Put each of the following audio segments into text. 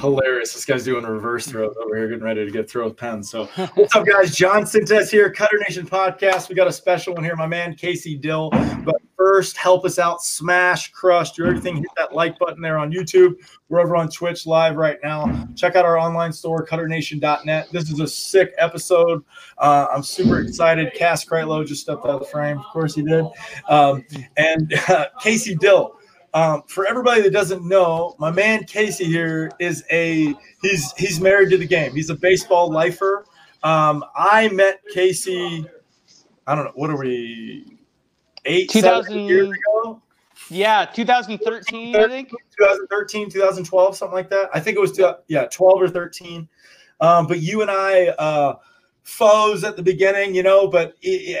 Hilarious. This guy's doing a reverse throws over here, getting ready to get throw with pen. So, what's up, guys? John Sintes here, Cutter Nation Podcast. We got a special one here, my man Casey Dill. But first, help us out, smash, crush, do everything. Hit that like button there on YouTube. We're over on Twitch live right now. Check out our online store, cutternation.net. This is a sick episode. Uh, I'm super excited. Cass Kreitlow just stepped out of the frame. Of course, he did. Um, and uh, Casey Dill. Um, for everybody that doesn't know, my man Casey here is a he's he's married to the game. He's a baseball lifer. Um, I met Casey. I don't know what are we eight 2000 years ago. Yeah, 2013, I think. 2013, 2012, something like that. I think it was yeah, 12 or 13. Um, but you and I uh, foes at the beginning, you know. But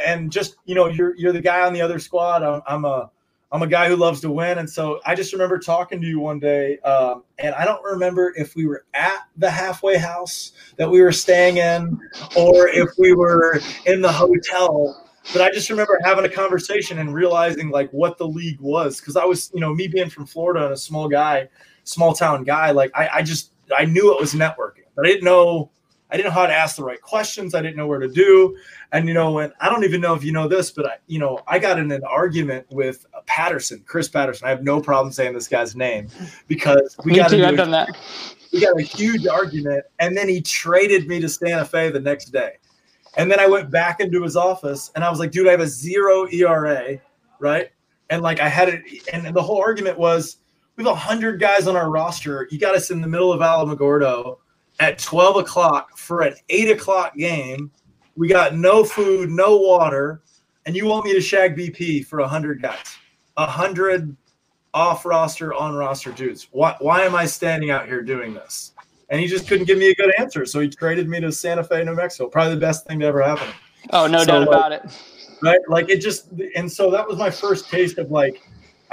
and just you know, you're you're the guy on the other squad. I'm, I'm a I'm a guy who loves to win, and so I just remember talking to you one day, um, and I don't remember if we were at the halfway house that we were staying in, or if we were in the hotel. But I just remember having a conversation and realizing like what the league was, because I was, you know, me being from Florida and a small guy, small town guy, like I, I just I knew it was networking, but I didn't know I didn't know how to ask the right questions. I didn't know where to do. And you know, and I don't even know if you know this, but I, you know, I got in an argument with Patterson, Chris Patterson. I have no problem saying this guy's name because we got too. I've a- done that. we got a huge argument, and then he traded me to Santa Fe the next day. And then I went back into his office, and I was like, "Dude, I have a zero ERA, right?" And like I had it, and the whole argument was, "We have a hundred guys on our roster. You got us in the middle of Alamogordo at twelve o'clock for an eight o'clock game. We got no food, no water, and you want me to shag BP for hundred guys, hundred off roster, on roster dudes. Why, why am I standing out here doing this? And he just couldn't give me a good answer. So he traded me to Santa Fe, New Mexico. Probably the best thing to ever happen. Oh, no So, doubt like, about it. Right. Like it just, and so that was my first taste of like,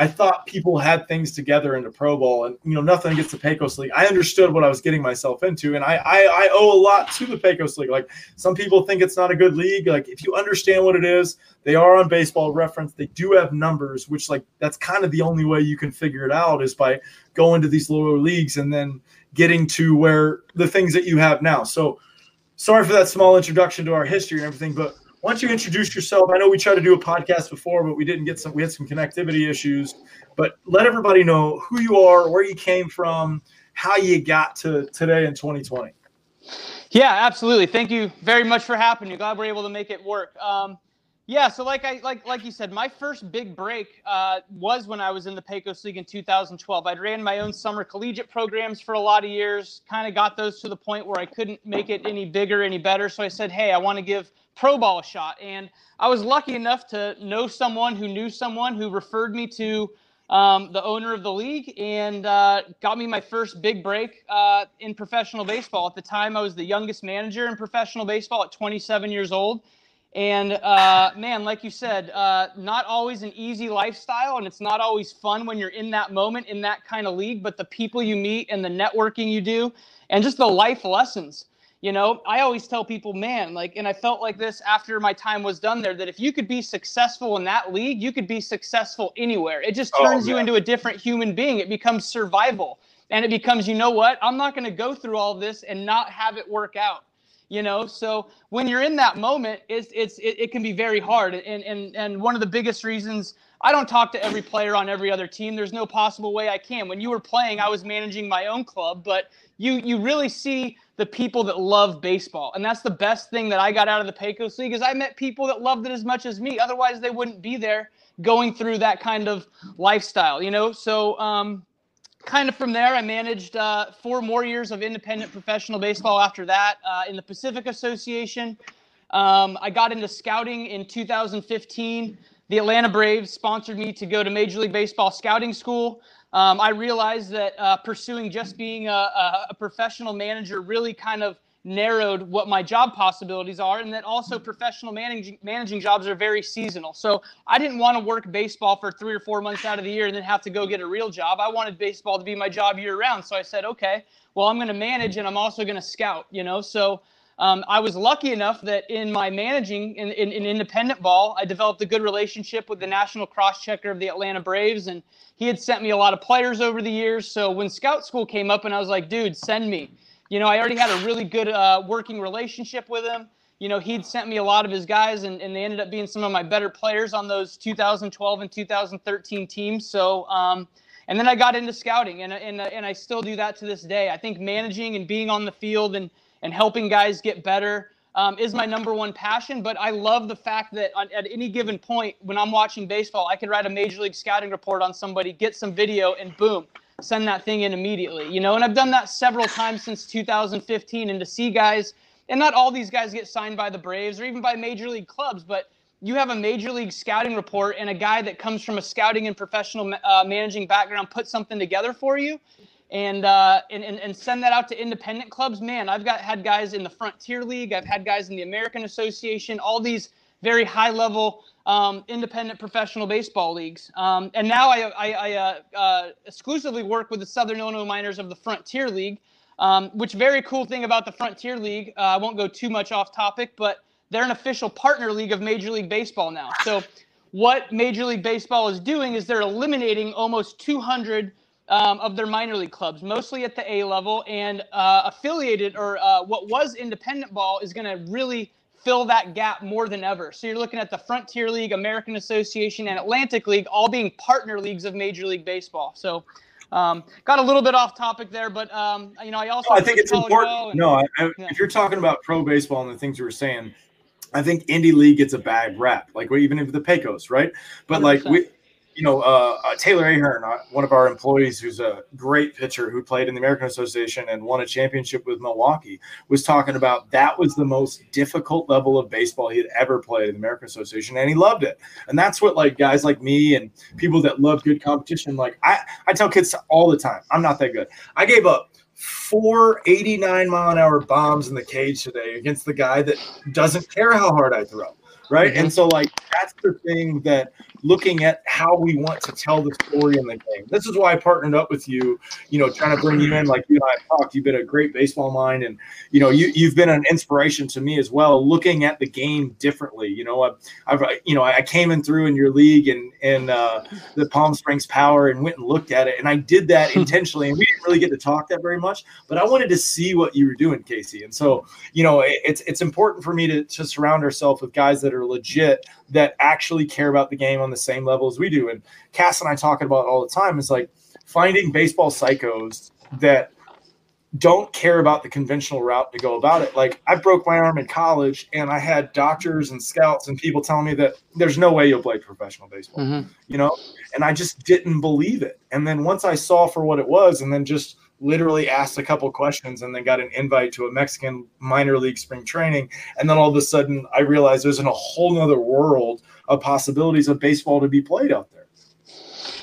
I thought people had things together into pro ball and, you know, nothing against the Pecos League. I understood what I was getting myself into. And I, I, I owe a lot to the Pecos League. Like some people think it's not a good league. Like if you understand what it is, they are on baseball reference. They do have numbers, which like that's kind of the only way you can figure it out is by going to these lower leagues and then getting to where the things that you have now. So sorry for that small introduction to our history and everything, but why don't you introduce yourself? I know we tried to do a podcast before, but we didn't get some. We had some connectivity issues. But let everybody know who you are, where you came from, how you got to today in 2020. Yeah, absolutely. Thank you very much for me. Glad we're able to make it work. Um, yeah, so like I like like you said, my first big break uh, was when I was in the Pecos League in 2012. I'd ran my own summer collegiate programs for a lot of years. Kind of got those to the point where I couldn't make it any bigger, any better. So I said, hey, I want to give pro ball shot. And I was lucky enough to know someone who knew someone who referred me to um, the owner of the league and uh, got me my first big break uh, in professional baseball. At the time, I was the youngest manager in professional baseball at 27 years old. And uh, man, like you said, uh, not always an easy lifestyle, and it's not always fun when you're in that moment in that kind of league. But the people you meet and the networking you do, and just the life lessons. You know, I always tell people, man, like, and I felt like this after my time was done there, that if you could be successful in that league, you could be successful anywhere. It just Oh, turns you into a different human being. It becomes survival. And it becomes, you know what? I'm not going to go through all this and not have it work out. You know, so when you're in that moment, it's it's it, it can be very hard. And and and one of the biggest reasons I don't talk to every player on every other team. There's no possible way I can. When you were playing, I was managing my own club, but you you really see the people that love baseball, and that's the best thing that I got out of the Pecos League is I met people that loved it as much as me. Otherwise, they wouldn't be there going through that kind of lifestyle. You know, so um, kind of from there, I managed uh, four more years of independent professional baseball after that uh, in the Pacific Association. Um, I got into scouting in 2015. The Atlanta Braves sponsored me to go to Major League Baseball scouting school. Um, I realized that uh, pursuing just being a, a, a professional manager really kind of narrowed what my job possibilities are, and that also professional managing managing jobs are very seasonal. So I didn't want to work baseball for three or four months out of the year and then have to go get a real job. I wanted baseball to be my job year round. So I said, okay, well I'm going to manage and I'm also going to scout. You know, so um, I was lucky enough that in my managing in, in, in, independent ball, I developed a good relationship with the national cross checker of the Atlanta Braves, and he had sent me a lot of players over the years. So when scout school came up, and I was like, dude, send me. You know, I already had a really good uh, working relationship with him. You know, he'd sent me a lot of his guys, and, and they ended up being some of my better players on those 2012 and 2013 teams. So, um, and then I got into scouting, and, and, and I still do that to this day. I think managing and being on the field and and helping guys get better um, is my number one passion. But I love the fact that on, at any given point when I'm watching baseball, I can write a major league scouting report on somebody, get some video, and boom, send that thing in immediately. You know, and I've done that several times since 2015. And to see guys, and not all these guys get signed by the Braves or even by major league clubs, but you have a major league scouting report and a guy that comes from a scouting and professional uh, managing background put something together for you and, uh, and, and and send that out to independent clubs. Man, I've got had guys in the Frontier League. I've had guys in the American Association. All these very high level um, independent professional baseball leagues. Um, and now I, I, I uh, uh, exclusively work with the Southern Illinois Miners of the Frontier League. Um, which very cool thing about the Frontier League. Uh, I won't go too much off topic, but they're an official partner league of Major League Baseball now. So what Major League Baseball is doing is they're eliminating almost 200 um, of their minor league clubs, mostly at the A level, and uh, affiliated or uh, what was independent ball is going to really fill that gap more than ever. So you're looking at the Frontier League, American Association, and Atlantic League all being partner leagues of Major League Baseball. So um, got a little bit off topic there, but um, you know I also I think it's important. And, no, I, I, yeah. if you're talking about pro baseball and the things you were saying, I think indie league gets a bad rap, like even if the Pecos, right? But 100%. like we you know, uh, uh, Taylor Ahern, uh, one of our employees, who's a great pitcher who played in the American Association and won a championship with Milwaukee, was talking about that was the most difficult level of baseball he had ever played in the American Association, and he loved it. And that's what like guys like me and people that love good competition. Like I, I tell kids all the time, I'm not that good. I gave up four 89 mile an hour bombs in the cage today against the guy that doesn't care how hard I throw right? Mm-hmm. And so, like, that's the thing that looking at how we want to tell the story in the game. This is why I partnered up with you, you know, trying to bring you in. Like you and I have talked, you've been a great baseball mind, and you know, you you've been an inspiration to me as well, looking at the game differently. You know, I've, I've you know, I came in through in your league and and uh, the Palm Springs Power and went and looked at it, and I did that intentionally, and we didn't really get to talk that very much, but I wanted to see what you were doing, Casey, and so you know, it, it's it's important for me to to surround ourselves with guys that are legit that actually care about the game on the same level as we do. And Cass and I talking about all the time is like finding baseball psychos that don't care about the conventional route to go about it. Like I broke my arm in college and I had doctors and scouts and people telling me that there's no way you'll play professional baseball, mm-hmm. you know? And I just didn't believe it. And then once I saw for what it was and then just literally asked a couple questions and then got an invite to a Mexican minor league spring training. And then all of a sudden I realized there's in a whole nother world of possibilities of baseball to be played out there.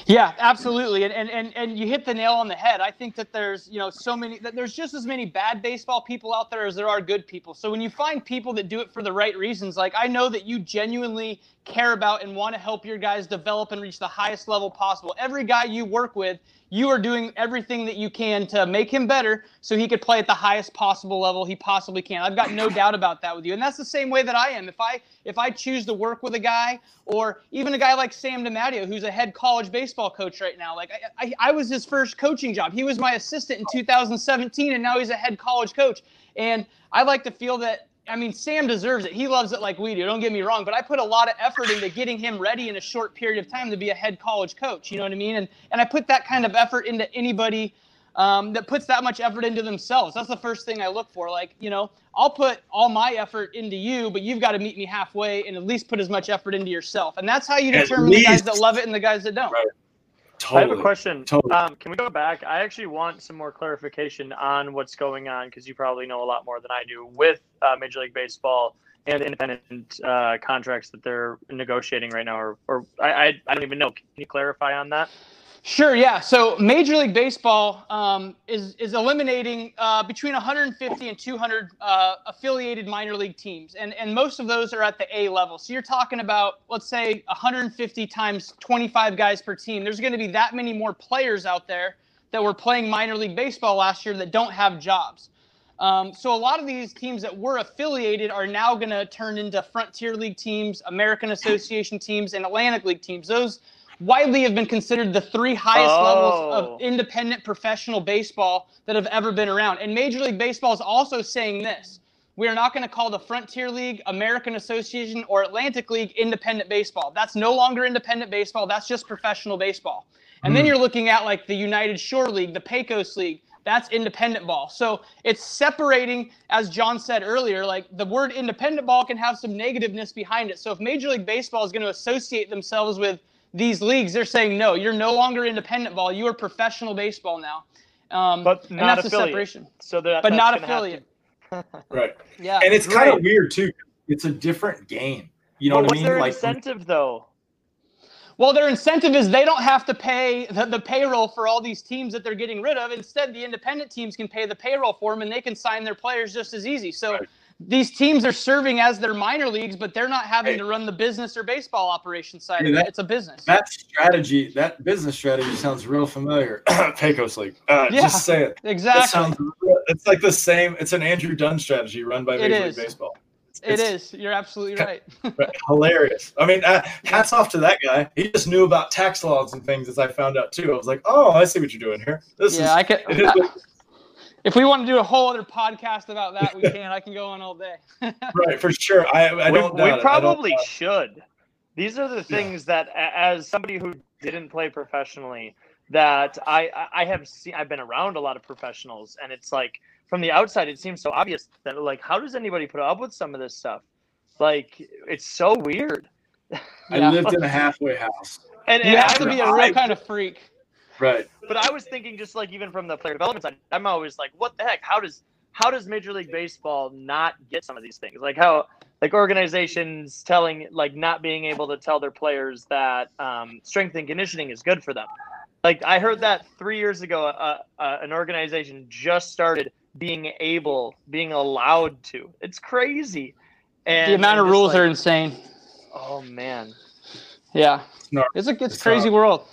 Yeah, absolutely. And, and and and you hit the nail on the head. I think that there's, you know, so many that there's just as many bad baseball people out there as there are good people. So when you find people that do it for the right reasons, like I know that you genuinely care about and want to help your guys develop and reach the highest level possible. Every guy you work with you are doing everything that you can to make him better so he could play at the highest possible level he possibly can. I've got no doubt about that with you. And that's the same way that I am. If I if I choose to work with a guy or even a guy like Sam DiMatteo, who's a head college baseball coach right now, like I, I, I was his first coaching job. He was my assistant in 2017 and now he's a head college coach. And I like to feel that I mean, Sam deserves it. He loves it like we do. Don't get me wrong, but I put a lot of effort into getting him ready in a short period of time to be a head college coach. You know what I mean? And and I put that kind of effort into anybody um, that puts that much effort into themselves. That's the first thing I look for. Like, you know, I'll put all my effort into you, but you've got to meet me halfway and at least put as much effort into yourself. And that's how you determine the guys that love it and the guys that don't. Right. Totally. I have a question. Totally. Um, can we go back? I actually want some more clarification on what's going on because you probably know a lot more than I do with uh, Major League Baseball and independent uh, contracts that they're negotiating right now. Or, or I, I, I don't even know. Can you clarify on that? Sure, yeah. So Major League Baseball um, is is eliminating uh, between 150 and 200 uh, affiliated minor league teams, and and most of those are at the A level. So you're talking about let's say 150 times 25 guys per team. There's going to be that many more players out there that were playing minor league baseball last year that don't have jobs. Um, so a lot of these teams that were affiliated are now going to turn into Frontier League teams, American Association teams, and Atlantic League teams. Those widely have been considered the three highest oh. levels of oh. independent professional baseball that have ever been around. And Major League Baseball is also saying this. We are not going to call the Frontier League, American Association, or Atlantic League independent baseball. That's no longer independent baseball. That's just professional baseball. And mm. then hmm. you're looking at like the United Shore League, the Pecos League, that's independent ball. So it's separating, as John said earlier, like the word independent ball can have some negativeness behind it. So if Major League Baseball is going to associate themselves with these leagues, they're saying, no, you're no longer independent ball. You are professional baseball now. Um, but not that's affiliate. separation. So that, but not affiliate. right. Yeah. And it's kind of weird too. It's a different game. You know what I mean? What's their like, incentive though? Well, their incentive is they don't have to pay the, the, payroll for all these teams that they're getting rid of. Instead, the independent teams can pay the payroll for them and they can sign their players just as easy. So right. These teams are serving as their minor leagues, but they're not having hey. to run the business or baseball operation side of that, it. It's a business. That strategy, that business strategy sounds real familiar. Pecos League. Uh, yeah, just say it. Exactly. It sounds, it's like the same. It's an Andrew Dunn strategy run by Major League Baseball. It is. You're absolutely right. hilarious. I mean, uh, hats off to that guy. He just knew about tax laws and things, as I found out too. I was like, oh, I see what you're doing here. This yeah, is, I can. I, if we want to do a whole other podcast about that, we can. I can go on all day. right, for sure. I, I don't. We, we probably should. These are the things yeah. that, as somebody who didn't play professionally, that I I have seen. I've been around a lot of professionals, and it's like from the outside, it seems so obvious that like, how does anybody put up with some of this stuff? Like, it's so weird. I lived in a halfway house. And, and you have to be a real kind of freak. Right. But I was thinking, just like even from the player development side, I'm always like, what the heck? How does how does Major League Baseball not get some of these things? Like how like organizations telling like not being able to tell their players that um, strength and conditioning is good for them. Like I heard that three years ago, uh, uh, an organization just started being able, being allowed to. It's crazy. And the amount of rules like, are insane. Oh man. Yeah. No, it's a it's, it's crazy not. world.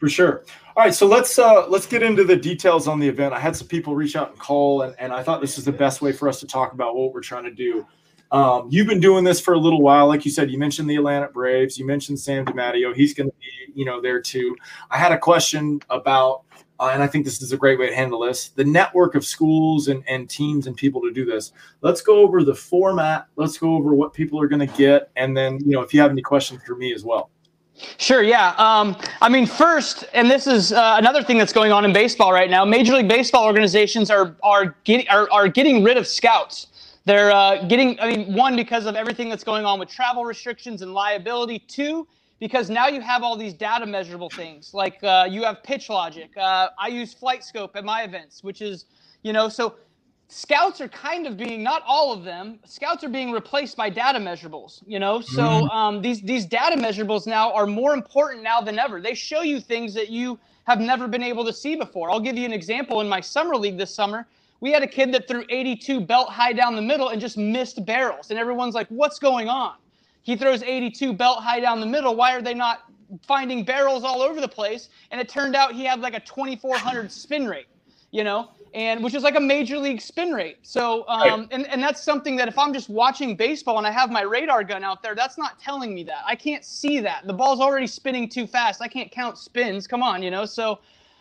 For sure. All right, so let's uh let's get into the details on the event. I had some people reach out and call, and, and I thought this is the best way for us to talk about what we're trying to do. Um, you've been doing this for a little while, like you said. You mentioned the Atlanta Braves. You mentioned Sam DiMatteo. He's going to be, you know, there too. I had a question about uh, and I think this is a great way to handle this. The network of schools and, and teams and people to do this. Let's go over the format. Let's go over what people are going to get, and then you know if you have any questions for me as well. Sure. Yeah. Um, I mean, first, and this is uh, another thing that's going on in baseball right now. Major League Baseball organizations are are getting are, are getting rid of scouts. They're uh, getting. I mean, one because of everything that's going on with travel restrictions and liability. Two because now you have all these data measurable things like uh, you have PitchLogic uh, i use FlightScope at my events which is you know so scouts are kind of being not all of them scouts are being replaced by data measurables you know? So mm-hmm. um, these these data measurables now are more important now than ever. They show you things that you have never been able to see before. I'll give you an example. In my summer league this summer we had a kid that threw 82 belt high down the middle and just missed barrels. And everyone's like what's going on? He throws 82 belt high down the middle. Why are they not finding barrels all over the place? And it turned out he had like a 2400 spin rate, you know, and which is like a major league spin rate. So, um, and, and that's something that if I'm just watching baseball and I have my radar gun out there, that's not telling me that. I can't see that. The ball's already spinning too fast. I can't count spins. Come on, you know. So,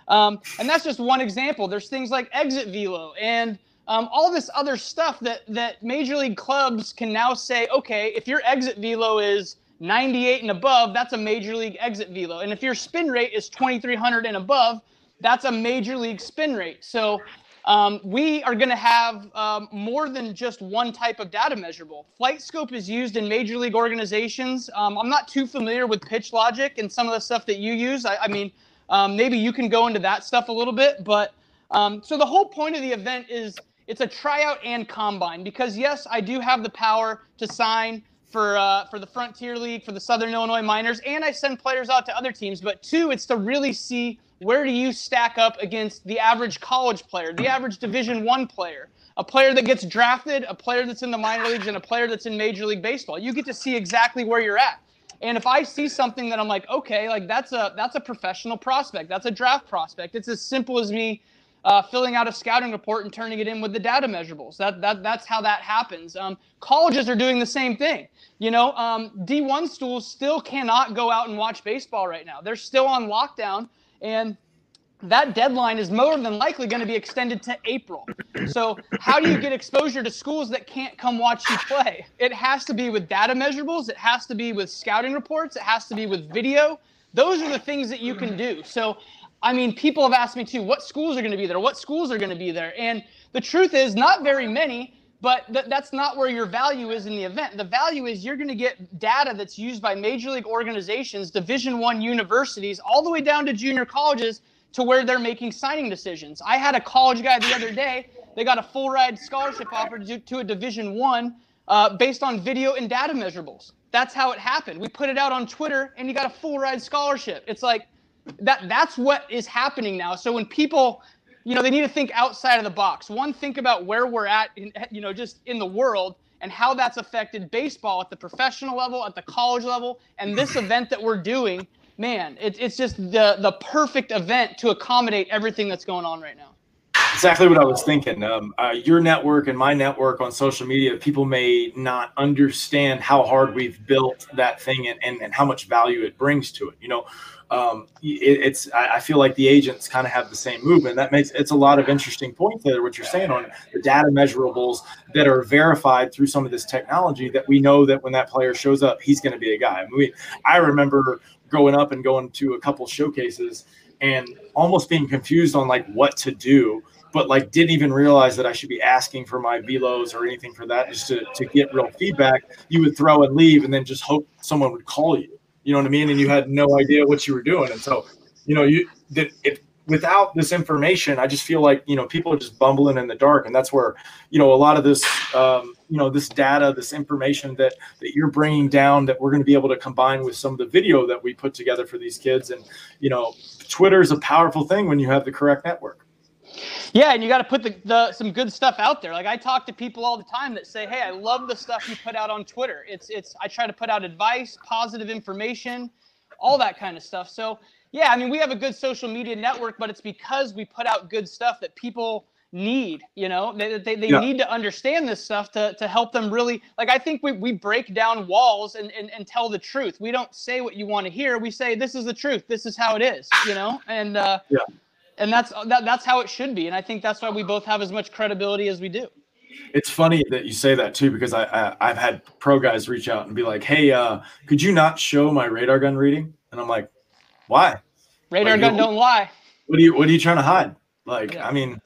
um, and that's just one example. There's things like exit velo and um, all this other stuff that that major league clubs can now say, okay, if your exit velo is 98 and above, that's a major league exit velo, and if your spin rate is 2300 and above, that's a major league spin rate. So um, we are going to have um, more than just one type of data measurable. FlightScope is used in major league organizations. Um, I'm not too familiar with PitchLogic and some of the stuff that you use. I, I mean, um, maybe you can go into that stuff a little bit, but um, so the whole point of the event is it's a tryout and combine because yes, I do have the power to sign for uh, for the Frontier League, for the Southern Illinois Miners, and I send players out to other teams. But two, it's to really see where do you stack up against the average college player, the average Division One player, a player that gets drafted, a player that's in the minor leagues, and a player that's in Major League Baseball. You get to see exactly where you're at. And if I see something that I'm like, okay, like that's a that's a professional prospect, that's a draft prospect. It's as simple as me uh, filling out a scouting report and turning it in with the data measurables. That, that that's how that happens. Um, colleges are doing the same thing. You know, um, D1 schools still cannot go out and watch baseball right now. They're still on lockdown, and that deadline is more than likely going to be extended to April. So, how do you get exposure to schools that can't come watch you play? It has to be with data measurables, it has to be with scouting reports, it has to be with video. Those are the things that you can do. So, I mean, people have asked me too, what schools are going to be there? What schools are going to be there? And the truth is, not very many. But th- that's not where your value is in the event. The value is you're going to get data that's used by major league organizations, Division One universities, all the way down to junior colleges to where they're making signing decisions. I had a college guy the other day. They got a full ride scholarship offer to, to a Division One uh, based on video and data measurables. That's how it happened. We put it out on Twitter, and he got a full ride scholarship. It's like that. That's what is happening now. So when people, you know, they need to think outside of the box. One, think about where we're at, in, you know, just in the world and how that's affected baseball at the professional level, at the college level, and this event that we're doing man, it, it's just the the perfect event to accommodate everything that's going on right now. Exactly what I was thinking. Um, uh, your network and my network on social media, people may not understand how hard we've built that thing and, and, and how much value it brings to it. You know, um, it, it's I feel like the agents kind of have the same movement. That makes it's a lot of interesting points there. What you're saying on the data measurables that are verified through some of this technology that we know that when that player shows up, he's going to be a guy. I, mean, we, I remember growing up and going to a couple showcases and almost being confused on like what to do but like didn't even realize that I should be asking for my velos or anything for that just to, to get real feedback. You would throw and leave and then just hope someone would call you. You know what I mean? And you had no idea what you were doing. And so, you know, you that it without this information, I just feel like, you know, people are just bumbling in the dark. And that's where, you know, a lot of this um, you know this data this information that that you're bringing down that we're going to be able to combine with some of the video that we put together for these kids and you know twitter is a powerful thing when you have the correct network yeah, and you got to put the, the some good stuff out there. Like I talk to people all the time that say, "Hey, I love the stuff you put out on Twitter." It's it's I try to put out advice, positive information, all that kind of stuff. So, yeah, I mean, we have a good social media network, but it's because we put out good stuff that people need you know they, they, they yeah. need to understand this stuff to, to help them really like i think we, we break down walls and, and, and tell the truth we don't say what you want to hear we say this is the truth this is how it is you know and uh yeah and that's that, that's how it should be and i think that's why we both have as much credibility as we do it's funny that you say that too because I, I have had pro guys reach out and be like hey uh could you not show my radar gun reading and i'm like why radar like, gun don't lie what are you what are you trying to hide like yeah. i mean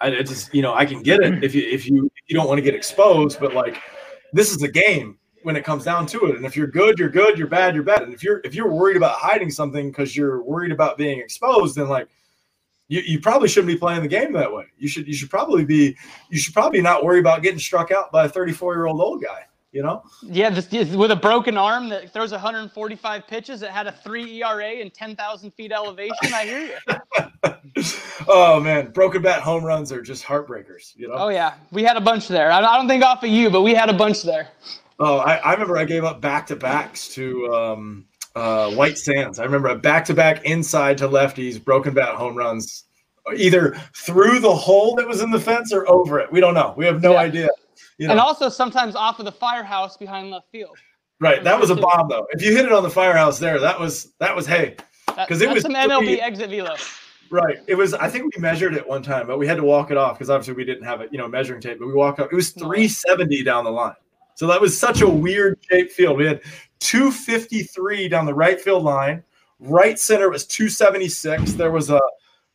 I just you know I can get it if you if you if you don't want to get exposed, but like this is a game when it comes down to it. And if you're good, you're good. You're bad, you're bad. And if you're if you're worried about hiding something because you're worried about being exposed, then like you, you probably shouldn't be playing the game that way. You should you should probably be you should probably not worry about getting struck out by a 34 year old old guy you know? Yeah, this, with a broken arm that throws 145 pitches that had a three ERA and 10,000 feet elevation. I hear you. oh man, broken bat home runs are just heartbreakers. You know? Oh yeah, we had a bunch there. I, don't think off of you, but we had a bunch there. Oh, I, I remember I gave up back to backs to um, uh, White Sands. I remember a back to back inside to lefties, broken bat home runs, either through the hole that was in the fence or over it. We don't know. We have no yeah. idea. You know? And also sometimes off of the firehouse behind left field. Right, that was a bomb though. If you hit it on the firehouse there, that was that was hey, because it was some MLB exit velo. Right, it was. I think we measured it one time, but we had to walk it off because obviously we didn't have it, you know, measuring tape. But we walked up. It was 370 down the line. So that was such a weird shaped field. We had 253 down the right field line. Right center was 276. There was a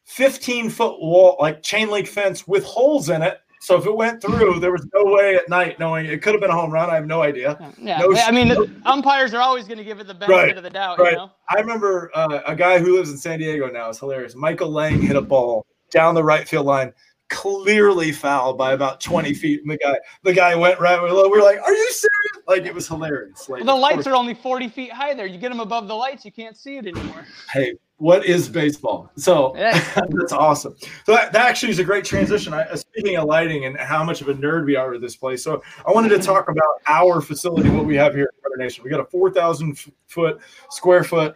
15 foot wall, like chain link fence with holes in it so if it went through, there was no way at night knowing it could have been a home run. I have no idea. Yeah, no, I mean, no, umpires are always going to give it the benefit right, of the doubt. Right. You know? I remember uh, a guy who lives in San Diego now. It's hilarious. Michael Lang hit a ball down the right field line, clearly foul by about 20 feet. And the guy, the guy went right. We're like, "Are you serious?" Like it was hilarious. Like well, the lights are only 40 feet high there. You get them above the lights, you can't see it anymore. Hey, what is baseball? So that's awesome. So that, that, actually is a great transition. I, uh, speaking of lighting and how much of a nerd we are with this place, so I wanted to talk about our facility, what we have here at Nation. We got a 4,000 foot square foot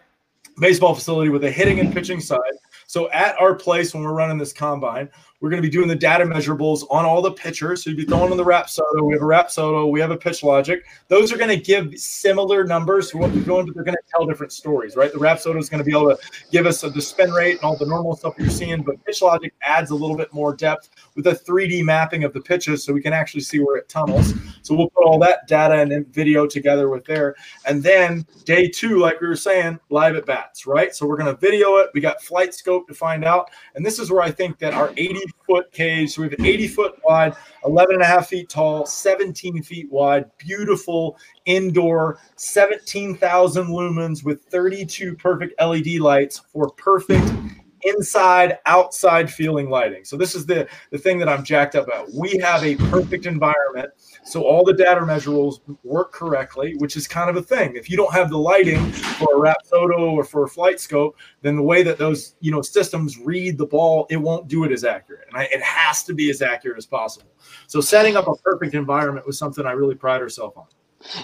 baseball facility with a hitting and pitching side. So at our place when we're running this combine, We're going to be doing the data measurables on all the pitchers. So you'd be throwing on the Rapsodo. We have a Rapsodo. We have a PitchLogic. Those are going to give similar numbers to what we're doing, but they're going to tell different stories, right? The Rapsodo is going to be able to give us the spin rate and all the normal stuff you're seeing, but PitchLogic adds a little bit more depth with a 3D mapping of the pitches so we can actually see where it tunnels. So we'll put all that data and video together with there. And then day two, like we were saying, live at bats, right? So we're going to video it. We got FlightScope to find out. And this is where I think that our 80 foot cage, so we have an 80 foot wide, 11 and a half feet tall, 17 feet wide, beautiful indoor, 17,000 lumens with 32 perfect LED lights for perfect inside outside feeling lighting. So this is the the thing that i'm jacked up about. We have a perfect environment so all the data measurables work correctly which is kind of a thing if you don't have the lighting for a Rapsodo or for a FlightScope then the way that those you know systems read the ball it won't do it as accurate and I, it has to be as accurate as possible so setting up a perfect environment was something i really pride ourselves on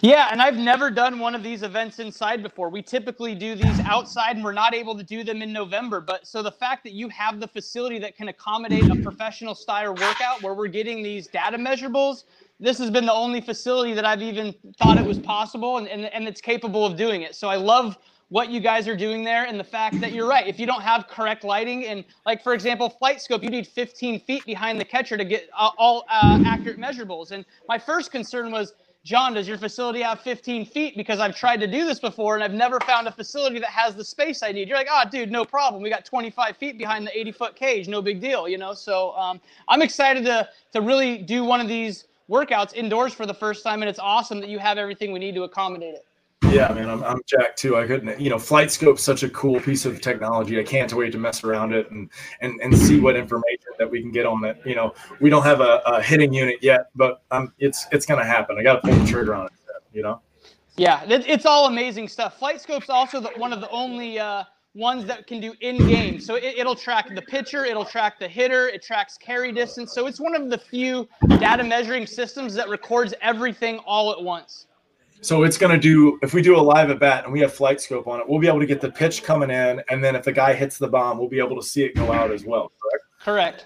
yeah, and I've never done one of these events inside before. We typically do these outside, and we're not able to do them in November. But so the fact that you have the facility that can accommodate a professional style workout where we're getting these data measurables, this has been the only facility that I've even thought it was possible and, and, and it's capable of doing it. So I love what you guys are doing there and the fact that you're right. If you don't have correct lighting and like for example, FlightScope, you need 15 feet behind the catcher to get all uh, accurate measurables. And my first concern was John, does your facility have 15 feet? Because I've tried to do this before and I've never found a facility that has the space I need. You're like, oh, dude, no problem. We got 25 feet behind the 80 foot cage. No big deal, you know? So um, I'm excited to, to really do one of these workouts indoors for the first time. And it's awesome that you have everything we need to accommodate it. Yeah, man, I'm, I'm jacked too. I couldn't, you know, FlightScope's such a cool piece of technology. I can't wait to mess around it and and and see what information that we can get on it. You know, we don't have a, a hitting unit yet, but um, it's it's gonna happen. I got to pull the trigger on it. You know. Yeah, it's all amazing stuff. FlightScope's also the, one of the only uh, ones that can do in game. So it, will track the pitcher, it'll track the hitter, it tracks carry distance. So it's one of the few data measuring systems that records everything all at once. So it's going to do if we do a live at bat and we have FlightScope on it, we'll be able to get the pitch coming in, and then if the guy hits the bomb, we'll be able to see it go out as well. Correct. Correct.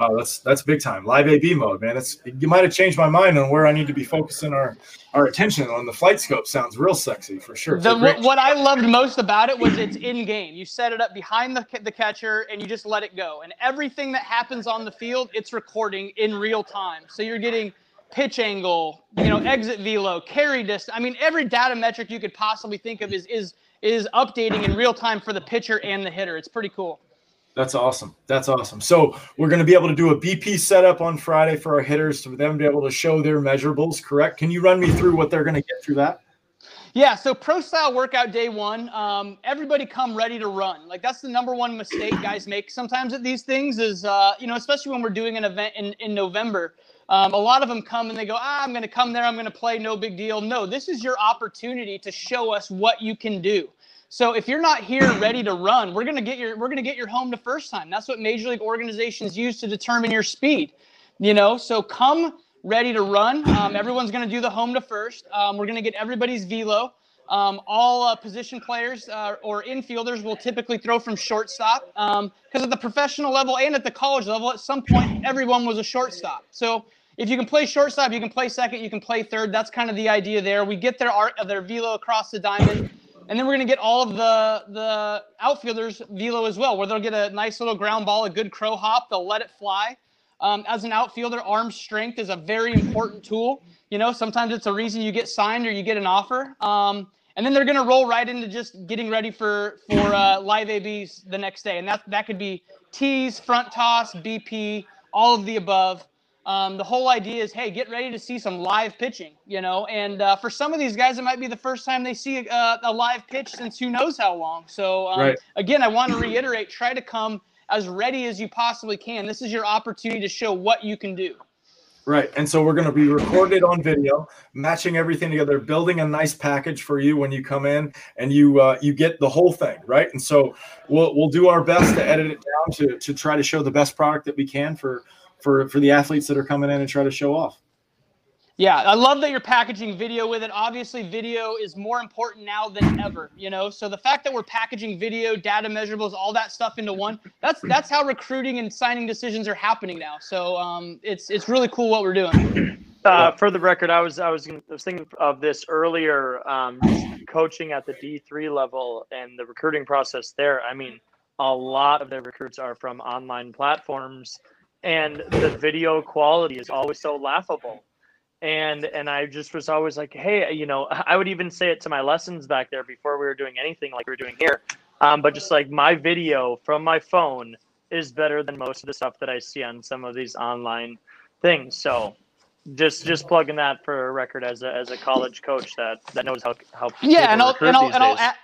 Oh, that's that's big time. Live AB mode, man. It's you might have changed my mind on where I need to be focusing our our attention on. The FlightScope sounds real sexy for sure. The, what I loved most about it was it's in game. You set it up behind the the catcher and you just let it go, and everything that happens on the field, it's recording in real time. So you're getting pitch angle, you know, exit velo, carry distance. I mean, every data metric you could possibly think of is is is updating in real time for the pitcher and the hitter. It's pretty cool. That's awesome. That's awesome. So we're going to be able to do a BP setup on Friday for our hitters to them to be able to show their measurables. Correct? Can you run me through what they're going to get through that? Yeah, so pro style workout day one, um, everybody come ready to run. Like that's the number one mistake guys make sometimes at these things is, uh, you know, especially when we're doing an event in, in November. Um, a lot of them come and they go, ah, I'm going to come there, I'm going to play, no big deal. No, this is your opportunity to show us what you can do. So if you're not here ready to run, we're to get your we're to get your home to first time. That's what major league organizations use to determine your speed. You know, so come ready to run. Um, everyone's to do the home to first. Um, we're to get everybody's velo. Um, all uh, position players uh, or infielders will typically throw from shortstop because um, at the professional level and at the college level, at some point, everyone was a shortstop. So if you can play shortstop, you can play second, you can play third. That's kind of the idea there. We get their art, of their velo across the diamond, and then we're gonna get all of the the outfielders velo as well, where they'll get a nice little ground ball, a good crow hop. They'll let it fly. Um, as an outfielder, arm strength is a very important tool. You know, sometimes it's a reason you get signed or you get an offer. Um, and then they're going to roll right into just getting ready for for uh, live ABs the next day, and that that could be tees, front toss, BP, all of the above. Um, the whole idea is, hey, get ready to see some live pitching, you know. And uh, for some of these guys, it might be the first time they see a, a live pitch since who knows how long. So um, right. again, I want to reiterate: try to come as ready as you possibly can. This is your opportunity to show what you can do. Right. And so we're going to be recorded on video, matching everything together, building a nice package for you when you come in and you uh, you get the whole thing, right? And so we'll we'll do our best to edit it down to to try to show the best product that we can for for for the athletes that are coming in and try to show off. Yeah, I love that you're packaging video with it. Obviously, video is more important now than ever, you know. So the fact that we're packaging video, data measurables, all that stuff into one, that's that's how recruiting and signing decisions are happening now. So um, it's it's really cool what we're doing. Uh, for the record, I was I was, I was thinking of this earlier, um, coaching at the D three level and the recruiting process there. I mean, a lot of the recruits are from online platforms, and the video quality is always so laughable and and I just was always like, hey, you know, I would even say it to my lessons back there before we were doing anything like we are doing here. Um, but just like my video from my phone is better than most of the stuff that I see on some of these online things. So just just plugging that for a record as a as a college coach that that knows how how yeah, and I'll and I'll, and I'll add, I'll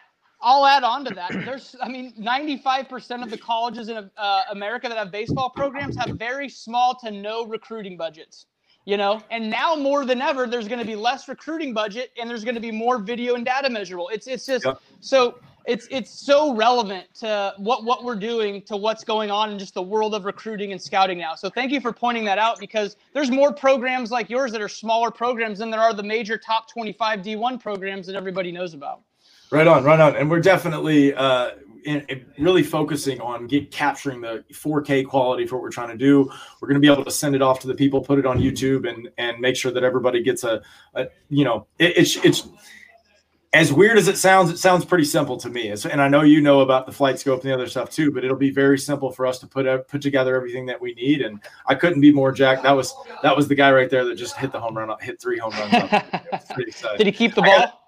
add on to that. There's, I mean, 95% of the colleges in uh, America that have baseball programs have very small to no recruiting budgets you know and now more than ever there's going to be less recruiting budget and there's going to be more video and data measurable it's it's just yep. so it's it's so relevant to what what we're doing to what's going on in just the world of recruiting and scouting now so thank you for pointing that out because there's more programs like yours that are smaller programs than there are the major top 25 d1 programs that everybody knows about right on right on and we're definitely uh in, in really focusing on get capturing the 4K quality for what we're trying to do. We're going to be able to send it off to the people, put it on YouTube, and and make sure that everybody gets a, a you know, it, it's it's as weird as it sounds. It sounds pretty simple to me. It's, and I know you know about the FlightScope and the other stuff too, but it'll be very simple for us to put out, put together everything that we need. And I couldn't be more jacked. That was that was the guy right there that just hit the home run, hit three home runs. Did he keep the ball?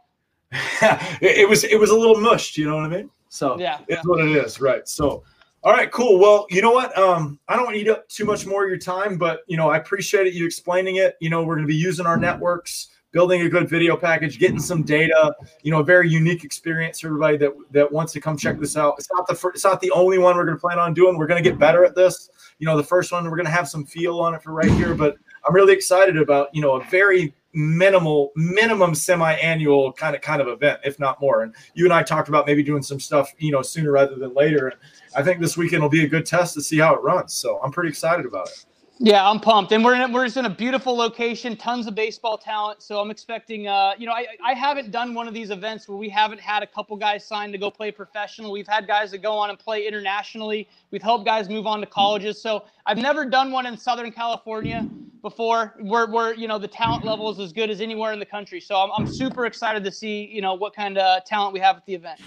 it, was it was a little mushed. You know what I mean? So yeah, it's what it is, right? So, all right, cool. Well, you know what? Um, I don't want to eat up too much more of your time, but you know, I appreciate it you explaining it. You know, we're going to be using our networks, building a good video package, getting some data. You know, a very unique experience for everybody that that wants to come check this out. It's not the first, it's not the only one we're going to plan on doing. We're going to get better at this. You know, the first one we're going to have some feel on it for right here, but I'm really excited about you know a very minimal minimum semi-annual kind of kind of event if not more. And you and i talked about maybe doing some stuff you know sooner rather than later. And i think this weekend will be a good test to see how it runs. So i'm pretty excited about it yeah, I'm pumped, and we're in, we're just in a beautiful location, tons of baseball talent. So I'm expecting, uh, you know, I I haven't done one of these events where we haven't had a couple guys signed to go play professional. We've had guys that go on and play internationally. We've helped guys move on to colleges. So I've never done one in Southern California before, where where you know the talent level is as good as anywhere in the country. So I'm I'm super excited to see you know what kind of talent we have at the event.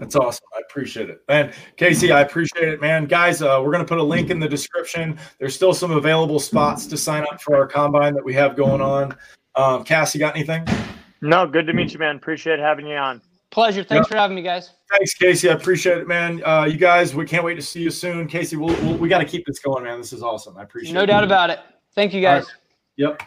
That's awesome. I appreciate it, And Casey, I appreciate it, man. Guys, uh, we're gonna put a link in the description. There's still some available spots to sign up for our combine that we have going on. Um, Cass, you got anything? No, good to meet you, man. Appreciate having you on. Pleasure. Thanks for having me, guys. Thanks, Casey. I appreciate it, man. Uh, you guys, we can't wait to see you soon, Casey. We'll, we'll we got to keep this going, man. This is awesome. I appreciate no it. No doubt about it. Thank you, guys. Right. Yep.